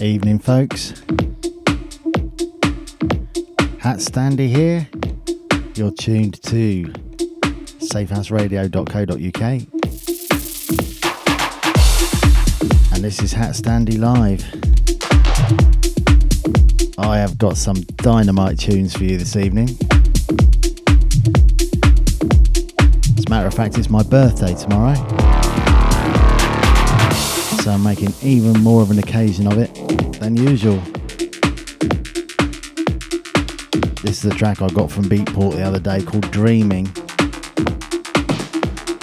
Evening, folks. HatStandy here. You're tuned to safehouseradio.co.uk. And this is HatStandy Live. I have got some dynamite tunes for you this evening. As a matter of fact, it's my birthday tomorrow. So I'm uh, making even more of an occasion of it than usual. This is a track I got from Beatport the other day called Dreaming.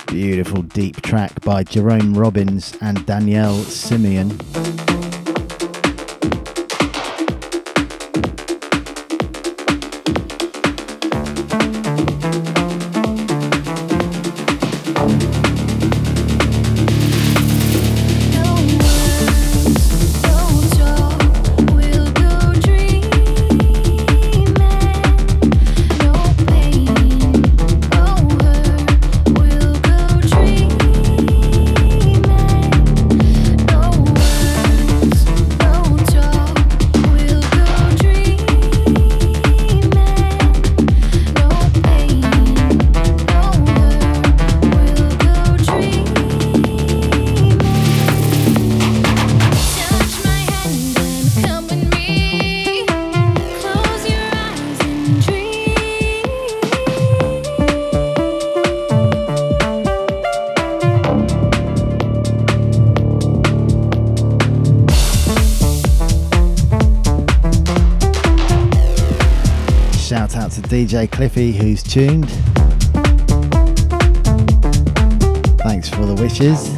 Beautiful deep track by Jerome Robins and Danielle Simeone. DJ Cliffy who's tuned. Thanks for the wishes.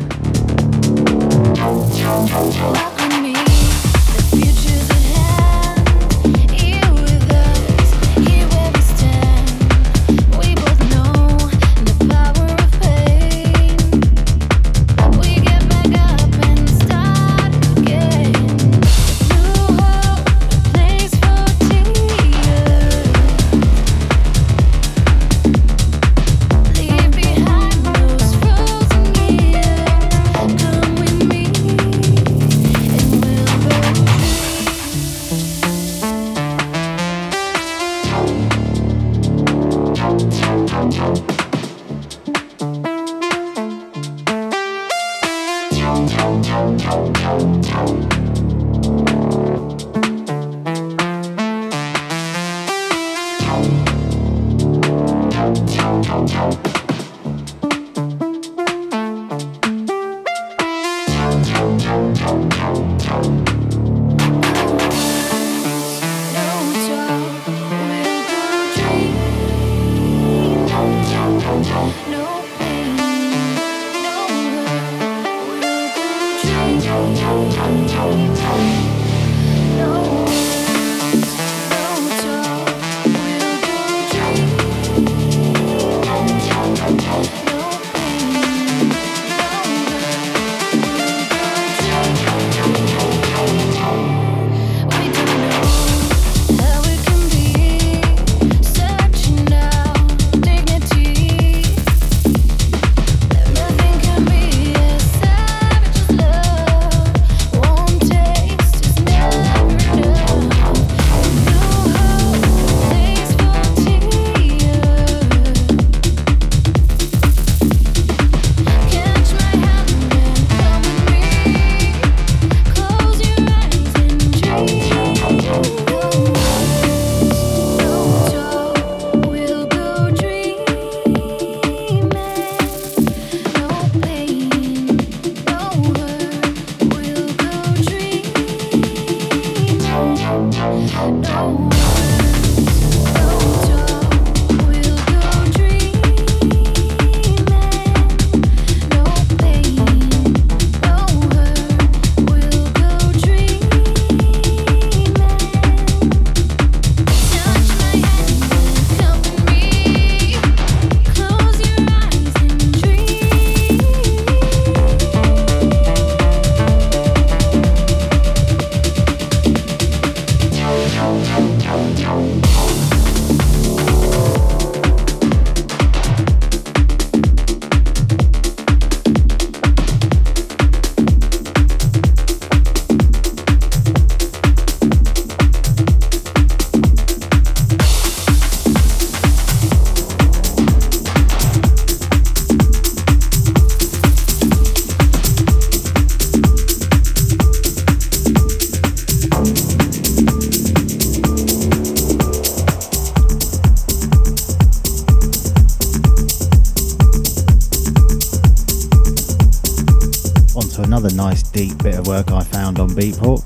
Another nice deep bit of work I found on Beatport.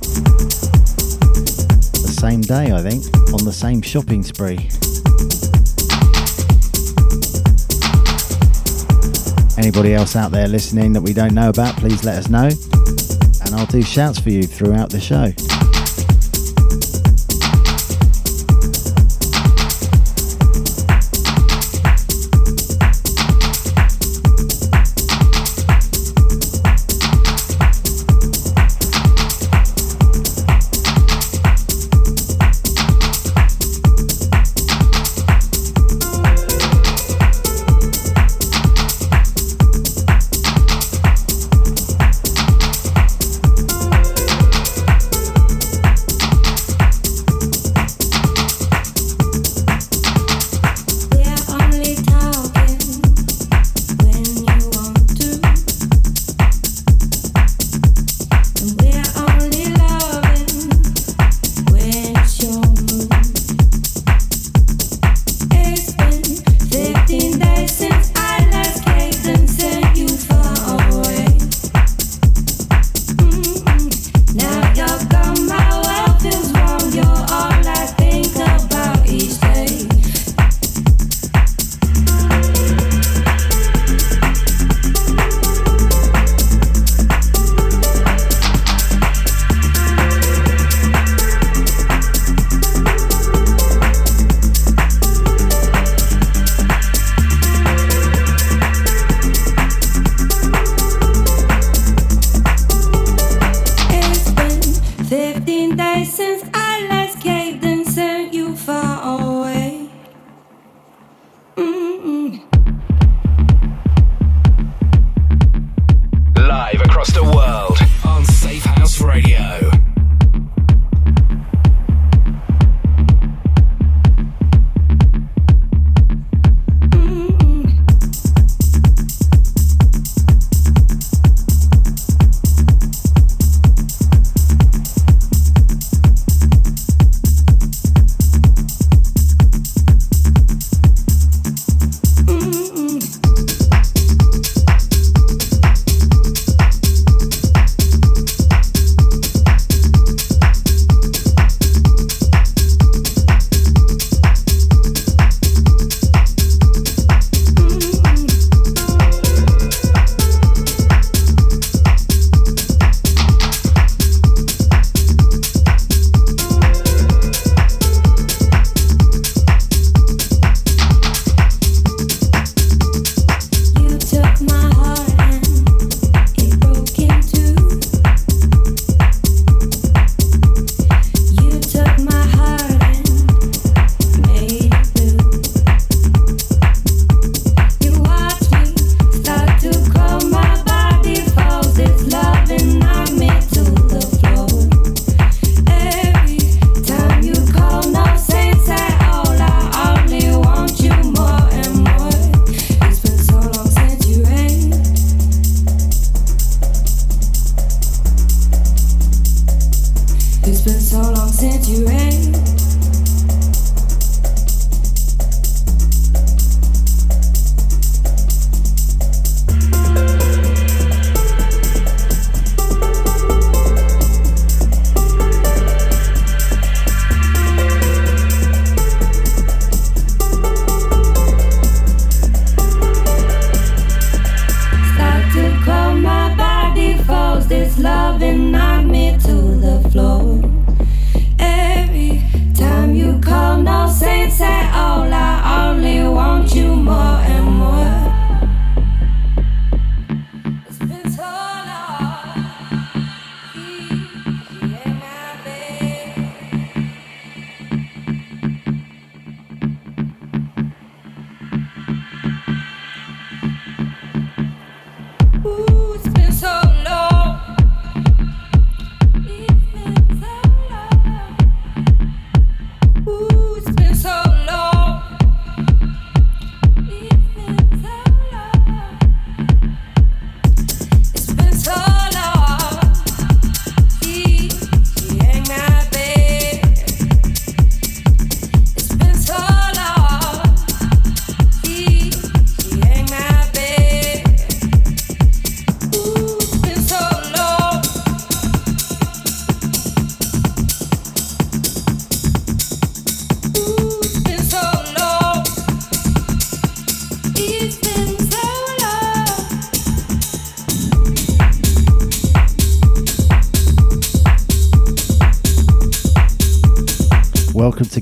The same day, I think, on the same shopping spree. Anybody else out there listening that we don't know about, please let us know. And I'll do shouts for you throughout the show. Since I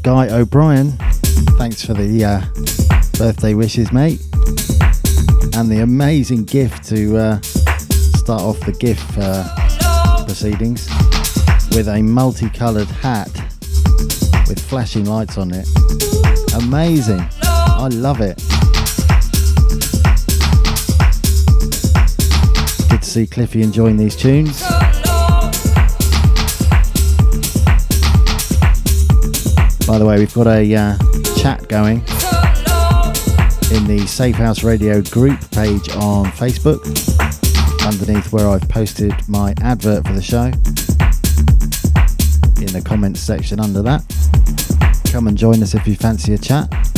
Guy O'Brien. Thanks for the uh, birthday wishes, mate. And the amazing gift to uh, start off the gift uh, proceedings with a multicoloured hat with flashing lights on it. Amazing. I love it. Good to see Cliffy enjoying these tunes. By the way, we've got a uh, chat going in the Safe House Radio group page on Facebook, underneath where I've posted my advert for the show. In the comments section under that. Come and join us if you fancy a chat.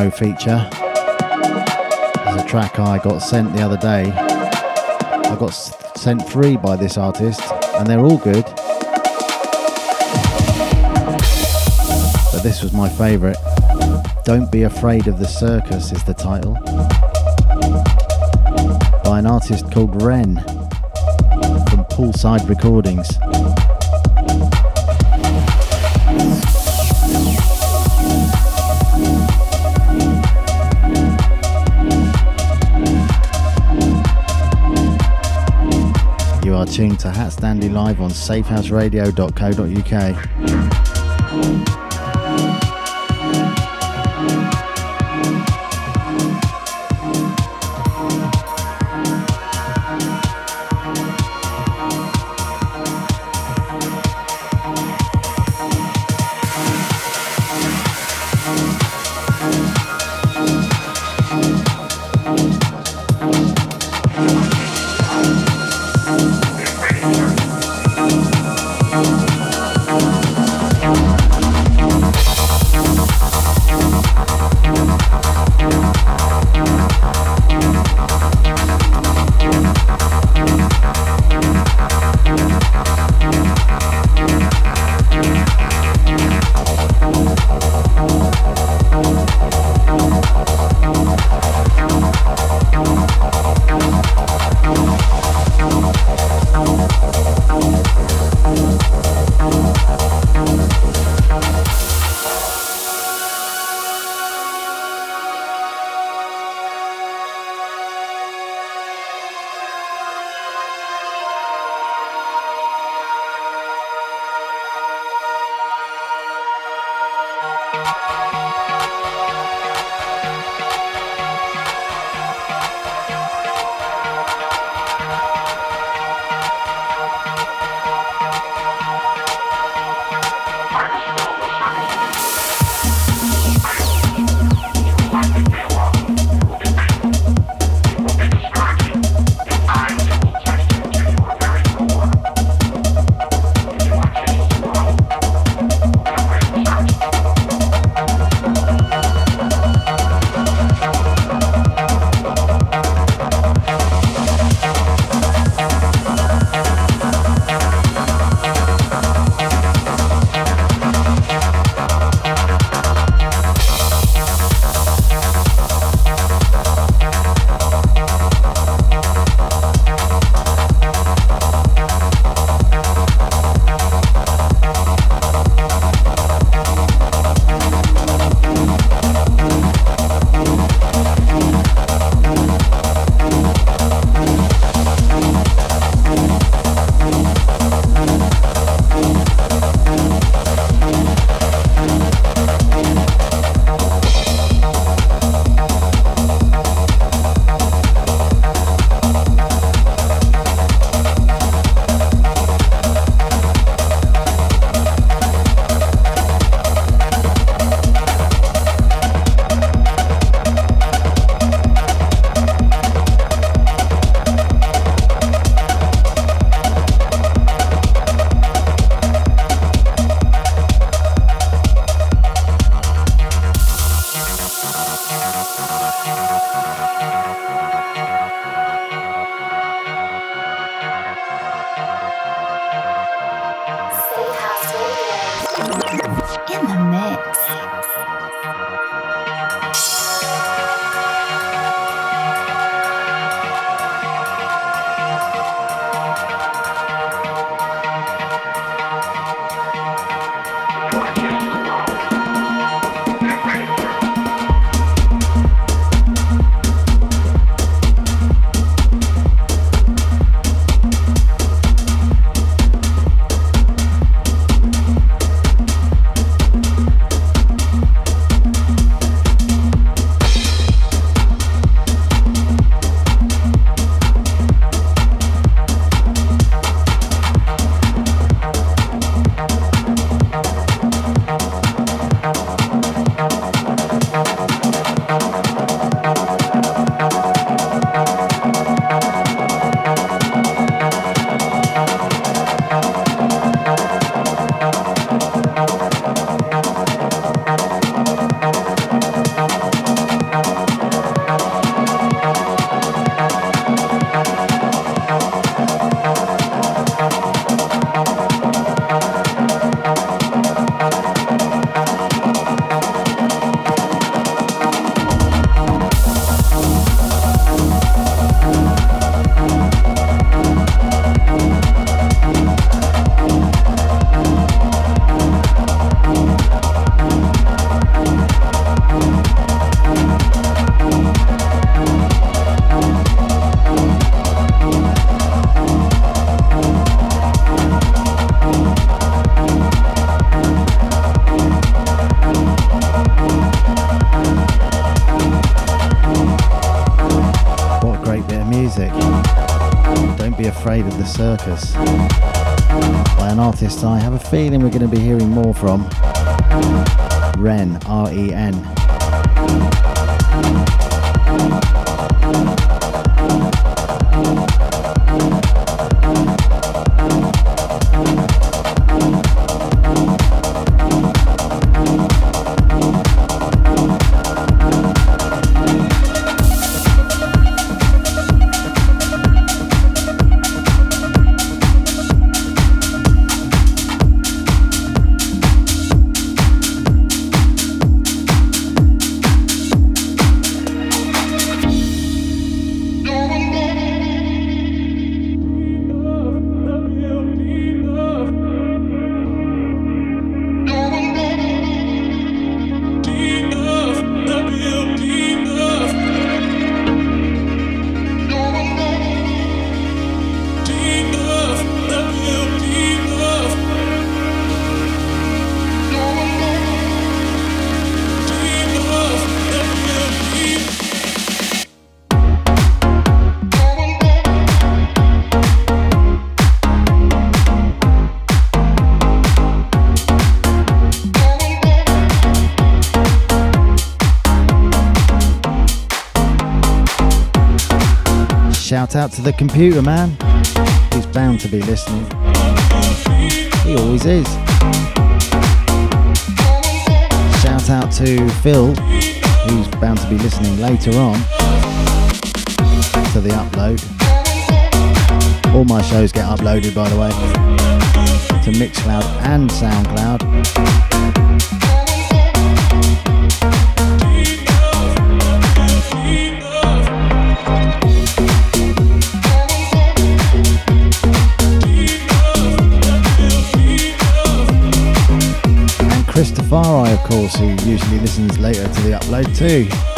Promo feature. There's a track I got sent the other day. I got sent three by this artist, and they're all good. But this was my favourite. Don't Be Afraid of the Circus is the title. By an artist called Ren from Poolside Recordings. To HatStandy live on safehouseradio.co.uk. By an artist I have a feeling we're going to be hearing more from Ren, R E N. to the computer man, He's bound to be listening. He always is. Shout out to Phil, who's bound to be listening later on to the upload. All my shows get uploaded, by the way, to Mixcloud and Soundcloud. Course, who usually listens later to the upload too.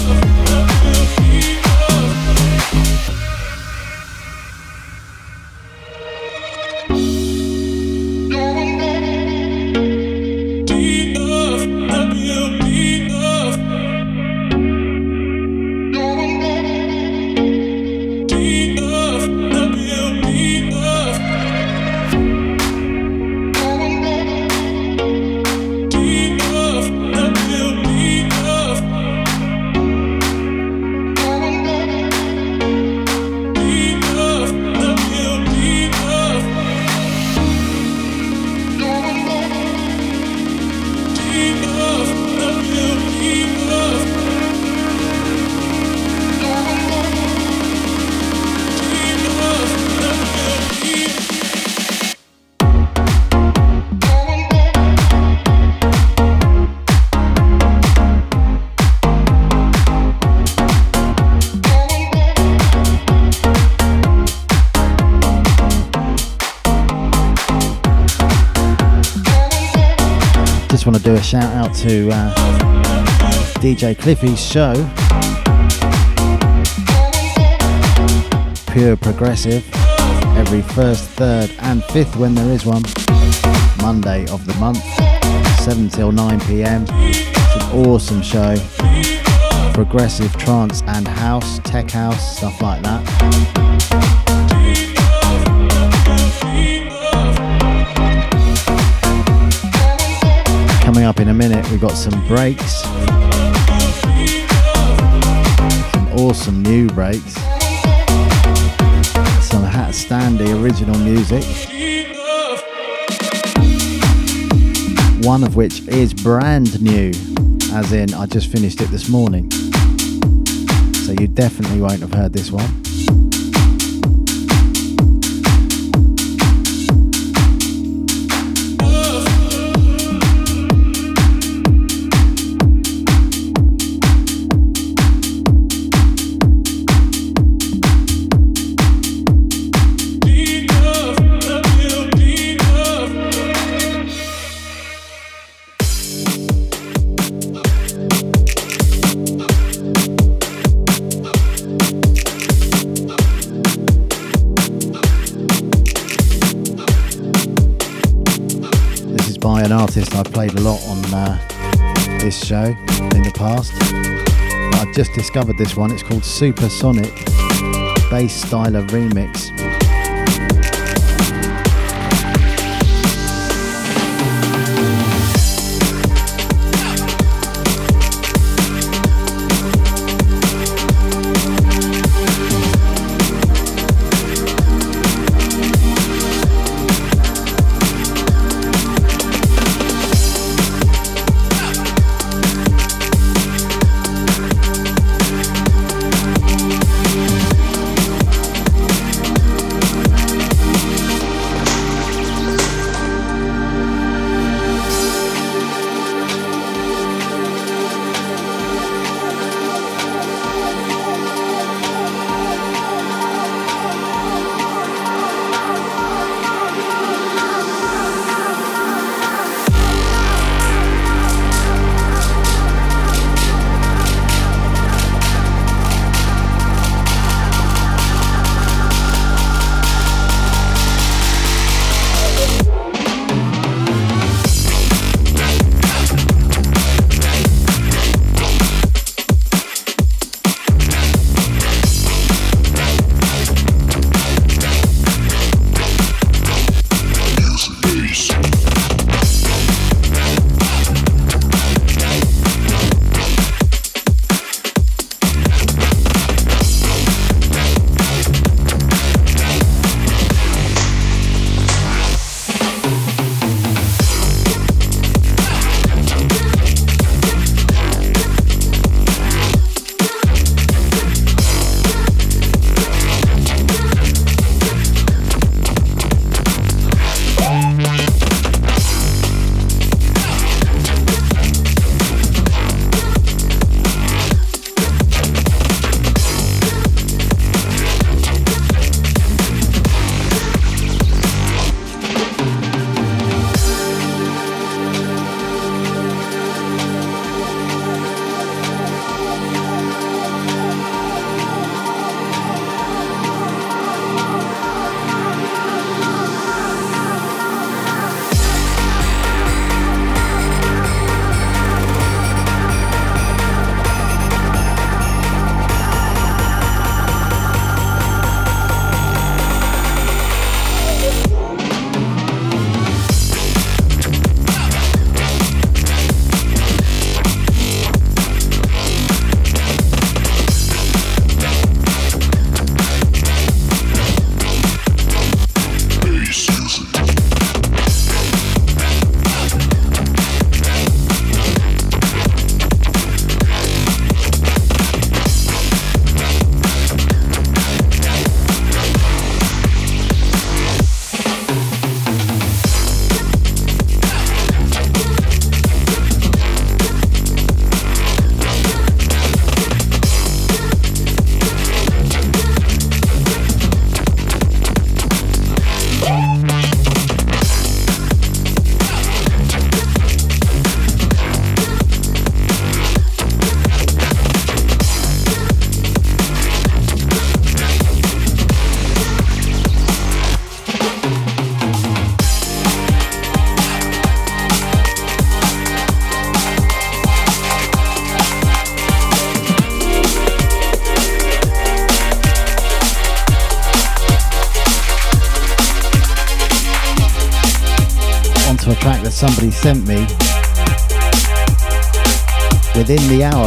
Shout out to uh, DJ Cliffy's show. Pure Progressive every first, third, and fifth when there is one. Monday of the month, 7 till 9 pm. It's an awesome show. Progressive trance and house, tech house, stuff like that. Coming up in a minute, we've got some breaks. Some awesome new breaks. Some HatStandy original music. One of which is brand new, as in I just finished it this morning. So you definitely won't have heard this one. Played a lot on uh, this show in the past. I've just discovered this one. It's called Supersonic Basstyler Remix.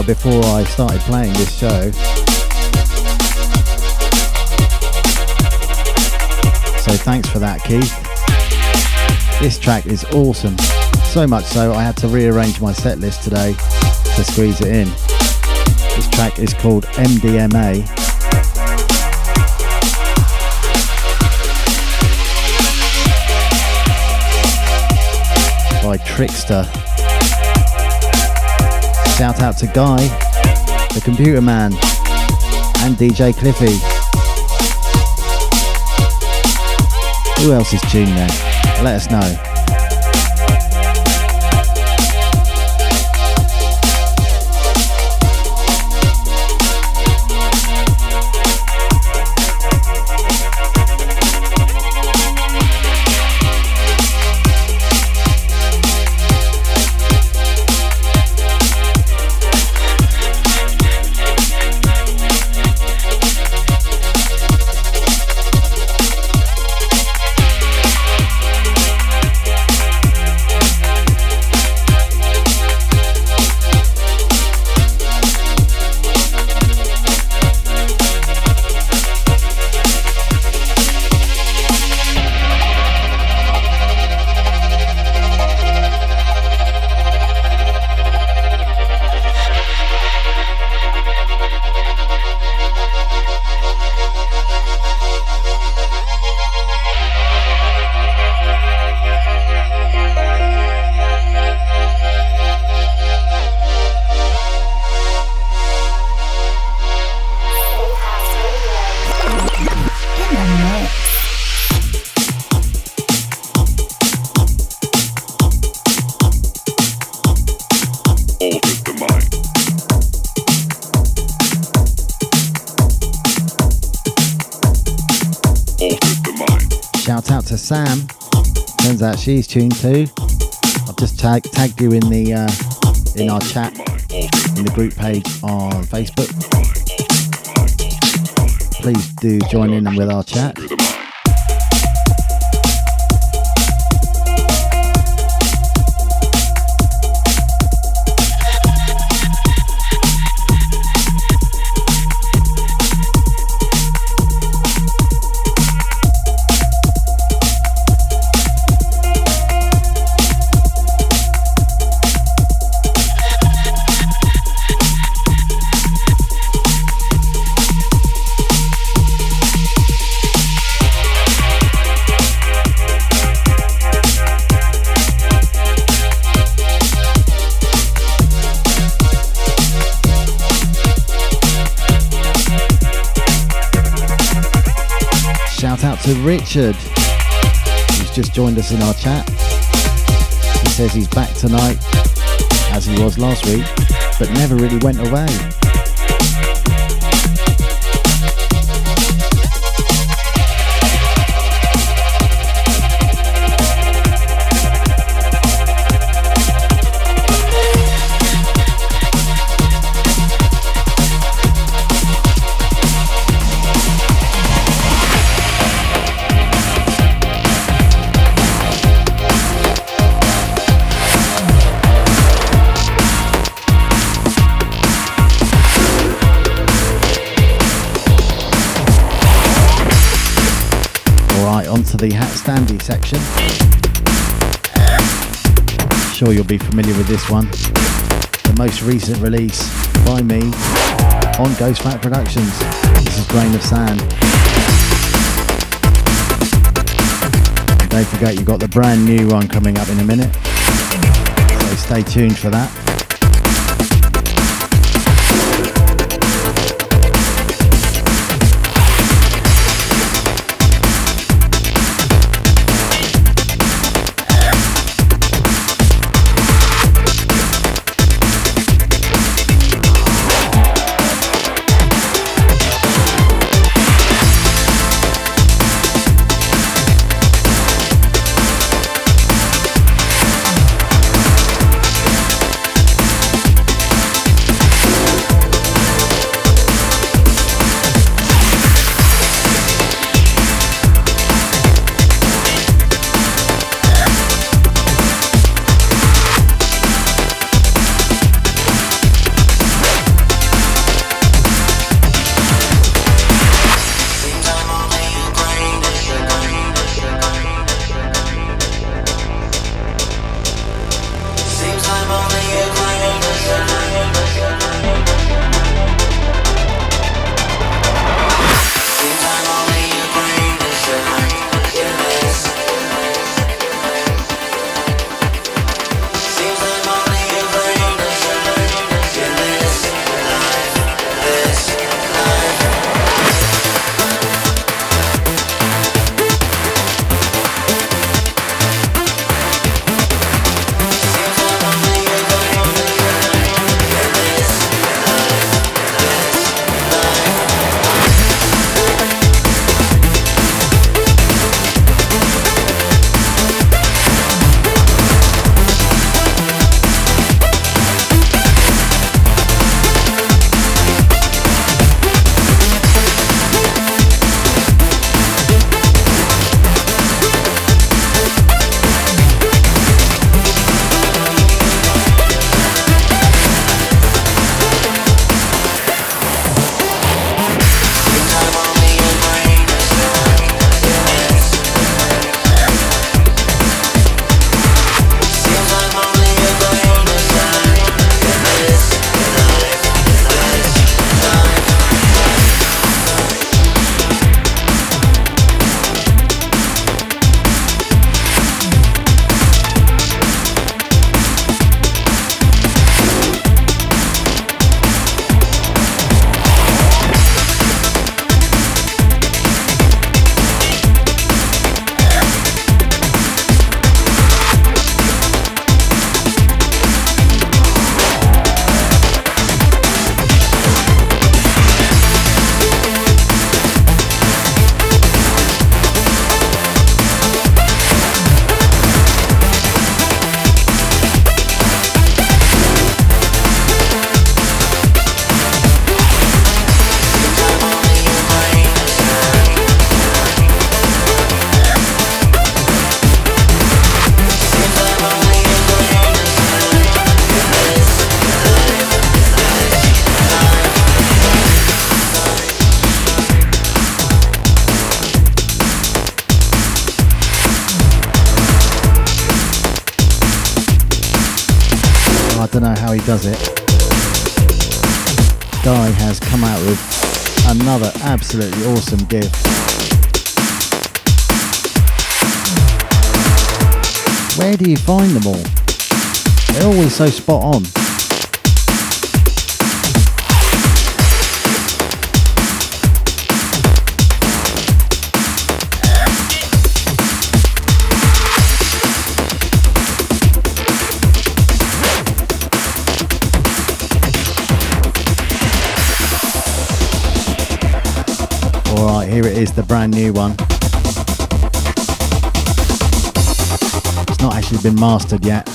Before I started playing this show. So thanks for that, Keith. This track is awesome. So much so, I had to rearrange my set list today to squeeze it in. This track is called MDMA. By Trixta. Shout out to Guy, the computer man, and DJ Cliffy. Who else is tuned there? Let us know. She's tuned too. I've just tag, tagged you in the uh, in our chat in the group page on Facebook. Please do join in with our chat. Richard, who's just joined us in our chat. He says he's back tonight, as he was last week, but never really went away. To the HatStandy section. Sure, you'll be familiar with this one. The most recent release by me on Ghost Fat Productions. This is Grain of Sand. And don't forget, you've got the brand new one coming up in a minute. So stay tuned for that. Where do you find them all? They're always so spot on. Alright, here it is, the brand new one. Not actually been mastered yet.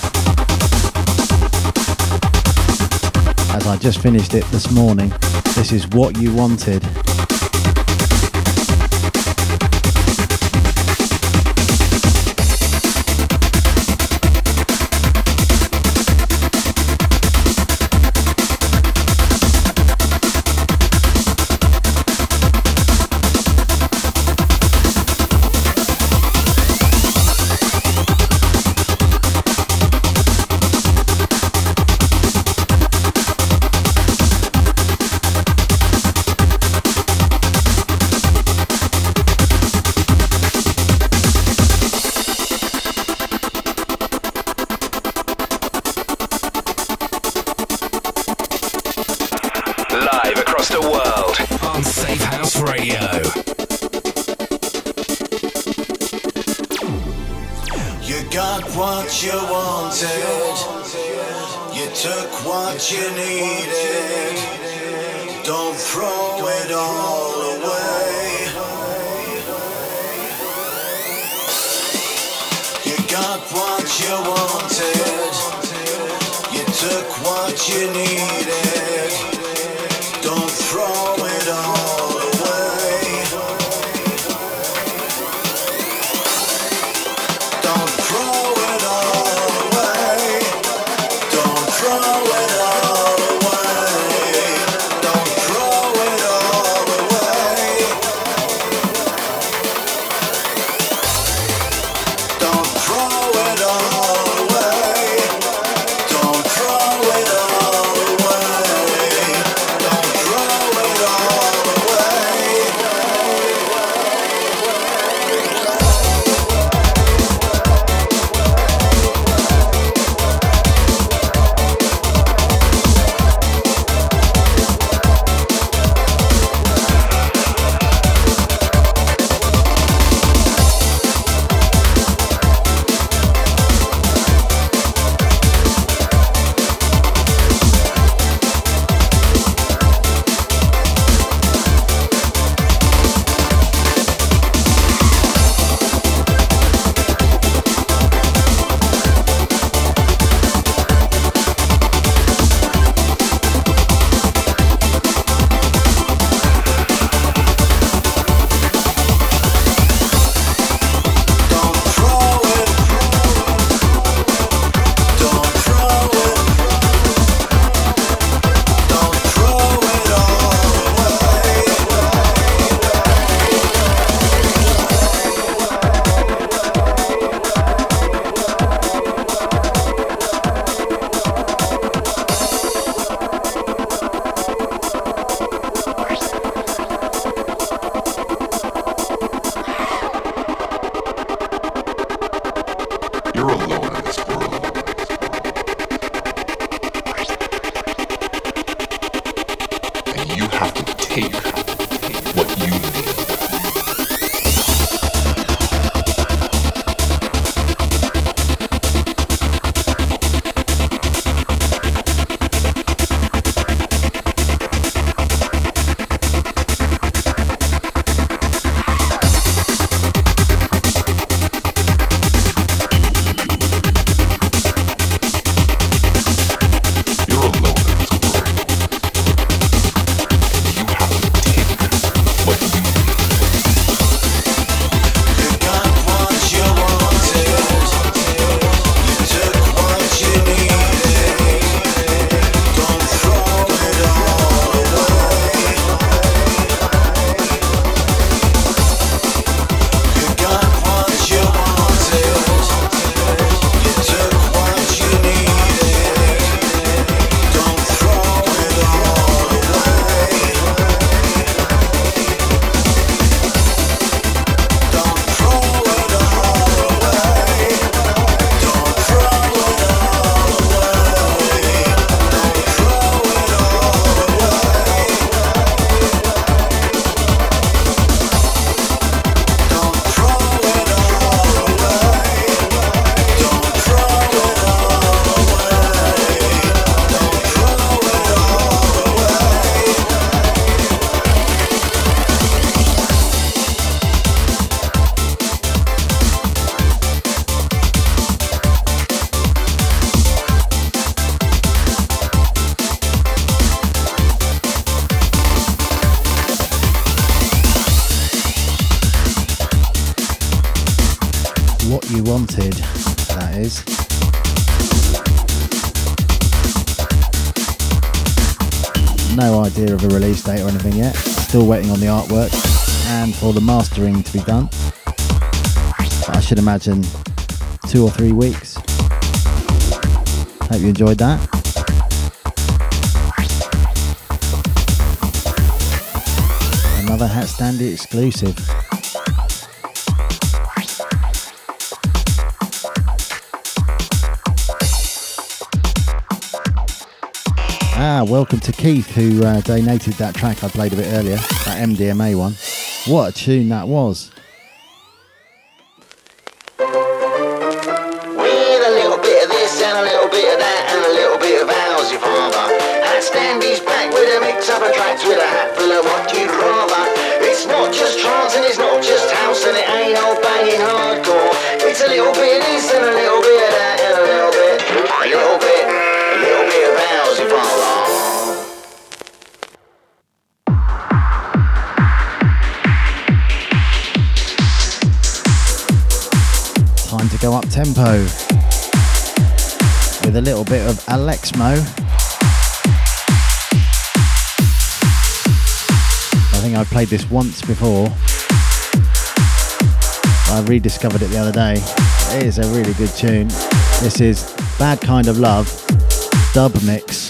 As I just finished it this morning. This is what you wanted. Wanted, beginning. Idea of a release date or anything yet. Still waiting on the artwork and for the mastering to be done. But I should imagine two or three weeks. Hope you enjoyed that. Another HatStandy exclusive. Ah, welcome to Keith, who uh, donated that track I played a bit earlier, that MDMA one. What a tune that was. With a little bit of AlexMo. I think I played this once before. I rediscovered it the other day. It is a really good tune. This is Bad Kind of Love dub mix.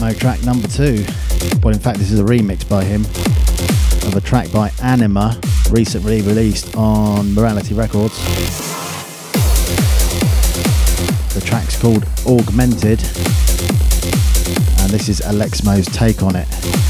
Track number two. Well, in fact, this is a remix by him of a track by Anima, recently released on Morality Records. The track's called Augmented, and this is AlexMo's take on it.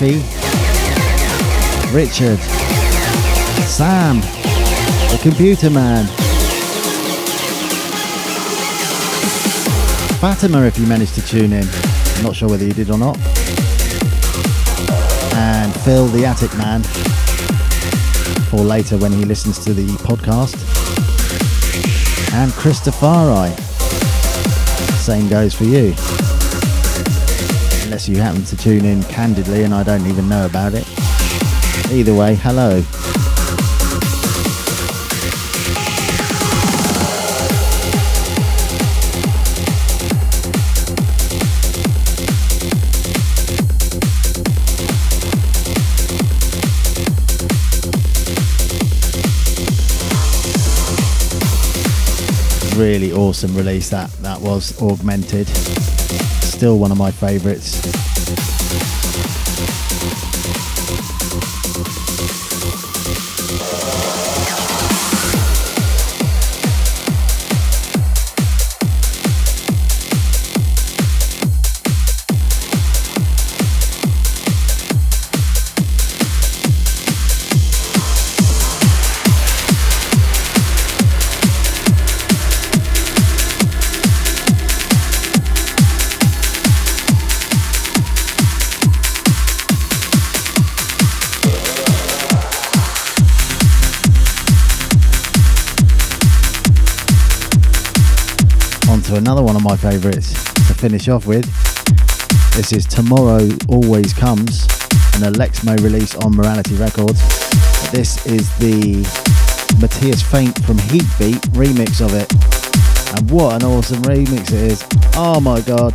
Cliffy, Richard, Sam, the Computer Man, Fatima if you managed to tune in. I'm not sure whether you did or not. And Phil the Attic Man for later when he listens to the podcast. And Christopher Same goes for you you happen to tune in candidly and I don't even know about it. Either way, hello. really awesome release that that was augmented still one of my favorites one of my favourites to finish off with. This is Tomorrow Always Comes, an AlexMo release on Morality Records. This is the Matias Faint from Heatbeat remix of it. And what an awesome remix it is. Oh my god.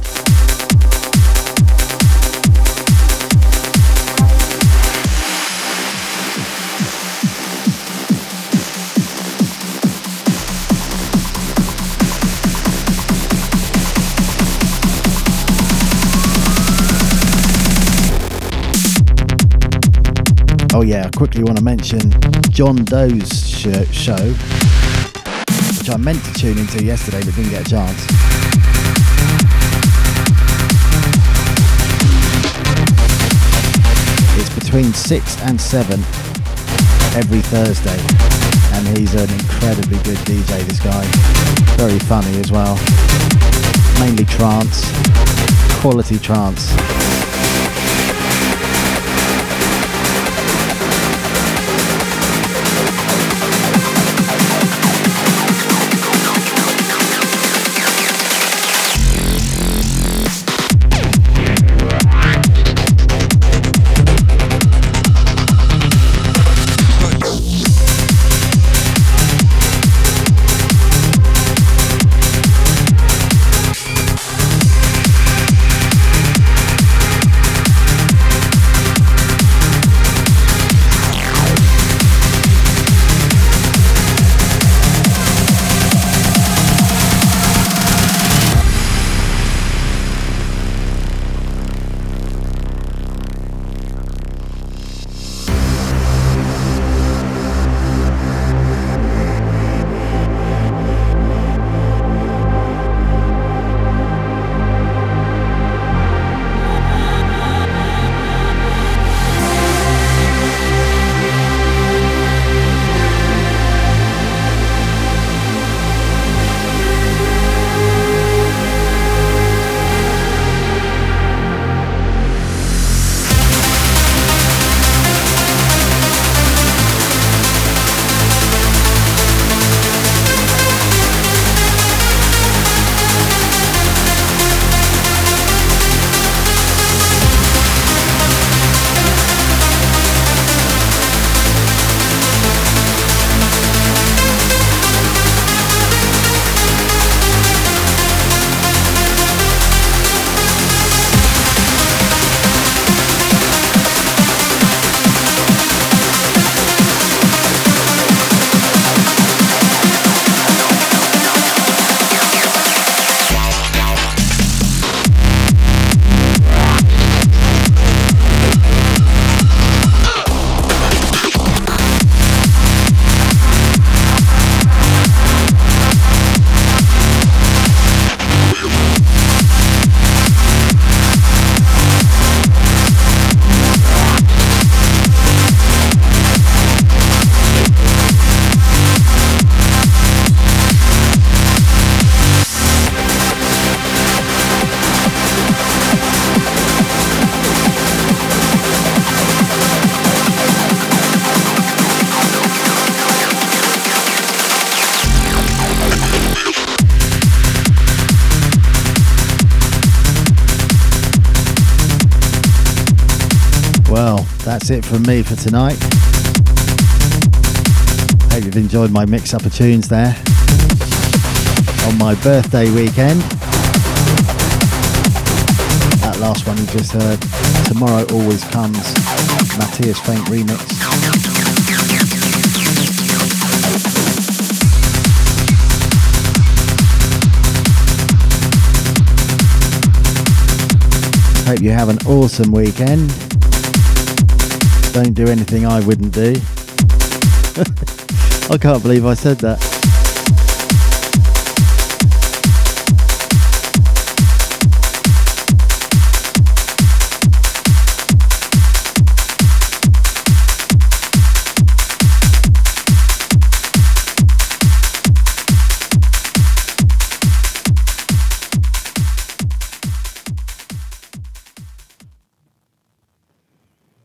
Oh yeah, I quickly want to mention John Doe's show, which I meant to tune into yesterday but didn't get a chance. It's between 6 and 7 every Thursday, and he's an incredibly good DJ, this guy. Very funny as well. Mainly trance, quality trance. That's it from me for tonight. Hope you've enjoyed my mix up of tunes there on my birthday weekend. That last one you just heard, Tomorrow Always Comes, Matias Faint remix. Hope you have an awesome weekend. Don't do anything I wouldn't do. I can't believe I said that.